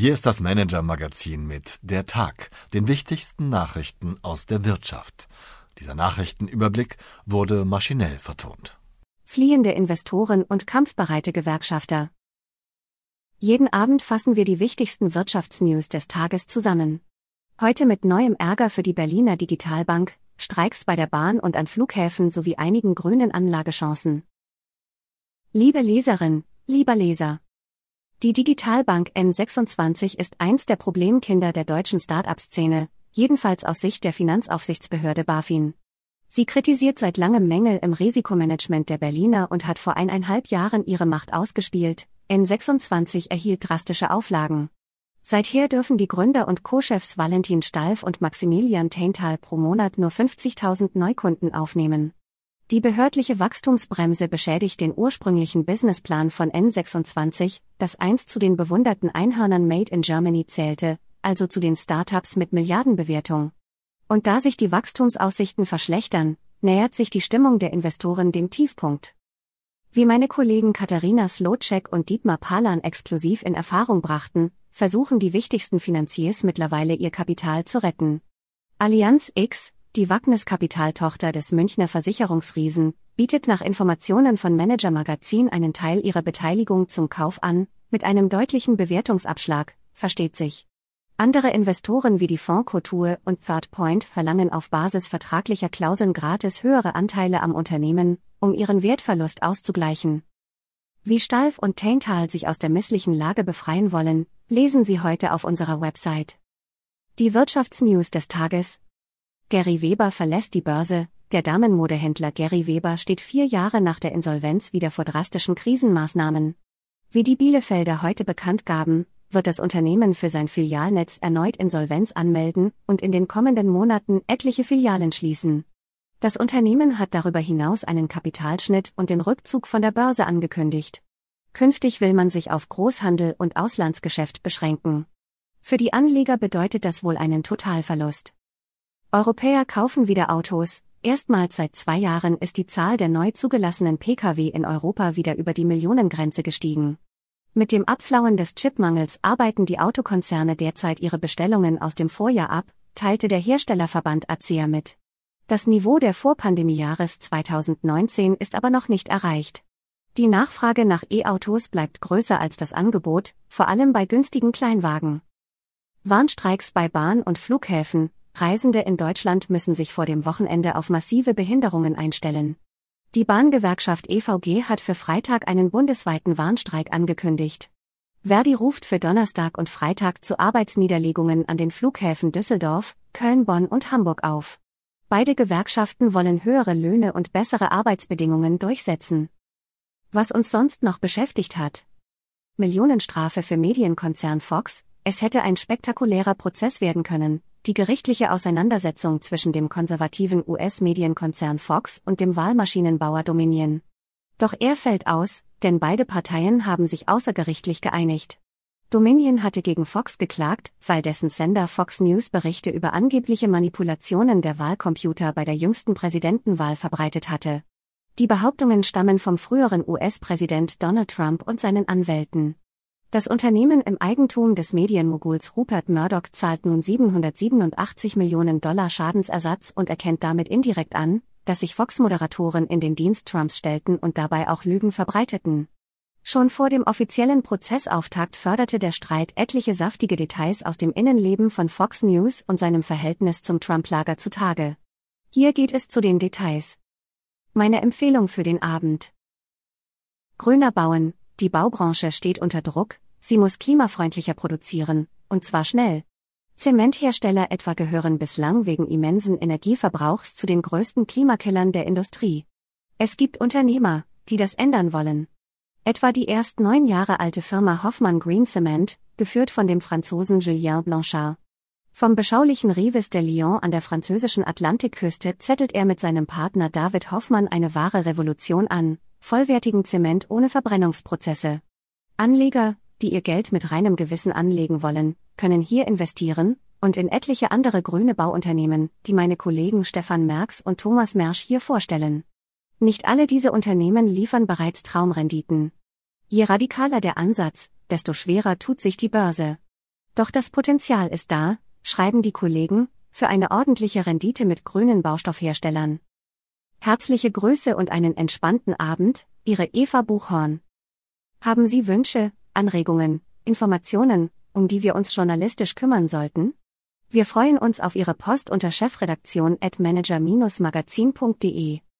Hier ist das Manager-Magazin mit Der Tag, den wichtigsten Nachrichten aus der Wirtschaft. Dieser Nachrichtenüberblick wurde maschinell vertont. Fliehende Investoren und kampfbereite Gewerkschafter. Jeden Abend fassen wir die wichtigsten Wirtschaftsnews des Tages zusammen. Heute mit neuem Ärger für die Berliner Digitalbank, Streiks bei der Bahn und an Flughäfen sowie einigen grünen Anlagechancen. Liebe Leserin, lieber Leser. Die Digitalbank N26 ist eins der Problemkinder der deutschen Start-up-Szene, jedenfalls aus Sicht der Finanzaufsichtsbehörde BaFin. Sie kritisiert seit langem Mängel im Risikomanagement der Berliner und hat vor eineinhalb Jahren ihre Macht ausgespielt. N26 erhielt drastische Auflagen. Seither dürfen die Gründer und Co-Chefs Valentin Stalf und Maximilian Taintal pro Monat nur 50.000 Neukunden aufnehmen. Die behördliche Wachstumsbremse beschädigt den ursprünglichen Businessplan von N26, das einst zu den bewunderten Einhörnern Made in Germany zählte, also zu den Startups mit Milliardenbewertung. Und da sich die Wachstumsaussichten verschlechtern, nähert sich die Stimmung der Investoren dem Tiefpunkt. Wie meine Kollegen Katharina Slotschek und Dietmar Palan exklusiv in Erfahrung brachten, versuchen die wichtigsten Finanziers mittlerweile ihr Kapital zu retten. Allianz X, die Wagnis-Kapitaltochter des Münchner Versicherungsriesen, bietet nach Informationen von Manager Magazin einen Teil ihrer Beteiligung zum Kauf an, mit einem deutlichen Bewertungsabschlag, versteht sich. Andere Investoren wie die Fonds und Third Point verlangen auf Basis vertraglicher Klauseln gratis höhere Anteile am Unternehmen, um ihren Wertverlust auszugleichen. Wie Stalf und Taintal sich aus der misslichen Lage befreien wollen, lesen Sie heute auf unserer Website. Die Wirtschaftsnews des Tages, Gary Weber verlässt die Börse. Der Damenmodehändler Gary Weber steht vier Jahre nach der Insolvenz wieder vor drastischen Krisenmaßnahmen. Wie die Bielefelder heute bekannt gaben, wird das Unternehmen für sein Filialnetz erneut Insolvenz anmelden und in den kommenden Monaten etliche Filialen schließen. Das Unternehmen hat darüber hinaus einen Kapitalschnitt und den Rückzug von der Börse angekündigt. Künftig will man sich auf Großhandel und Auslandsgeschäft beschränken. Für die Anleger bedeutet das wohl einen Totalverlust. Europäer kaufen wieder Autos. Erstmals seit zwei Jahren ist die Zahl der neu zugelassenen Pkw in Europa wieder über die Millionengrenze gestiegen. Mit dem Abflauen des Chipmangels arbeiten die Autokonzerne derzeit ihre Bestellungen aus dem Vorjahr ab, teilte der Herstellerverband ACEA mit. Das Niveau der Vorpandemiejahres 2019 ist aber noch nicht erreicht. Die Nachfrage nach E-Autos bleibt größer als das Angebot, vor allem bei günstigen Kleinwagen. Warnstreiks bei Bahn- und Flughäfen, Reisende in Deutschland müssen sich vor dem Wochenende auf massive Behinderungen einstellen. Die Bahngewerkschaft EVG hat für Freitag einen bundesweiten Warnstreik angekündigt. Verdi ruft für Donnerstag und Freitag zu Arbeitsniederlegungen an den Flughäfen Düsseldorf, Köln, Bonn und Hamburg auf. Beide Gewerkschaften wollen höhere Löhne und bessere Arbeitsbedingungen durchsetzen. Was uns sonst noch beschäftigt hat. Millionenstrafe für Medienkonzern Fox, es hätte ein spektakulärer Prozess werden können, die gerichtliche Auseinandersetzung zwischen dem konservativen US-Medienkonzern Fox und dem Wahlmaschinenbauer Dominion. Doch er fällt aus, denn beide Parteien haben sich außergerichtlich geeinigt. Dominion hatte gegen Fox geklagt, weil dessen Sender Fox News Berichte über angebliche Manipulationen der Wahlcomputer bei der jüngsten Präsidentenwahl verbreitet hatte. Die Behauptungen stammen vom früheren US-Präsident Donald Trump und seinen Anwälten. Das Unternehmen im Eigentum des Medienmoguls Rupert Murdoch zahlt nun 787 Millionen Dollar Schadensersatz und erkennt damit indirekt an, dass sich Fox-Moderatoren in den Dienst Trumps stellten und dabei auch Lügen verbreiteten. Schon vor dem offiziellen Prozessauftakt förderte der Streit etliche saftige Details aus dem Innenleben von Fox News und seinem Verhältnis zum Trump-Lager zutage. Hier geht es zu den Details. Meine Empfehlung für den Abend. Grüner bauen, die Baubranche steht unter Druck, sie muss klimafreundlicher produzieren, und zwar schnell. Zementhersteller etwa gehören bislang wegen immensen Energieverbrauchs zu den größten Klimakillern der Industrie. Es gibt Unternehmer, die das ändern wollen. Etwa die erst neun Jahre alte Firma Hoffmann Green Cement, geführt von dem Franzosen Julien Blanchard. Vom beschaulichen Rives de Lyon an der französischen Atlantikküste zettelt er mit seinem Partner David Hoffmann eine wahre Revolution an, vollwertigen Zement ohne Verbrennungsprozesse. Anleger, die ihr Geld mit reinem Gewissen anlegen wollen, können hier investieren und in etliche andere grüne Bauunternehmen, die meine Kollegen Stefan Merks und Thomas Mersch hier vorstellen. Nicht alle diese Unternehmen liefern bereits Traumrenditen. Je radikaler der Ansatz, desto schwerer tut sich die Börse. Doch das Potenzial ist da, schreiben die Kollegen, für eine ordentliche Rendite mit grünen Baustoffherstellern. Herzliche Grüße und einen entspannten Abend, Ihre Eva Buchhorn. Haben Sie Wünsche, Anregungen, Informationen, um die wir uns journalistisch kümmern sollten? Wir freuen uns auf Ihre Post unter chefredaktion at manager-magazin.de.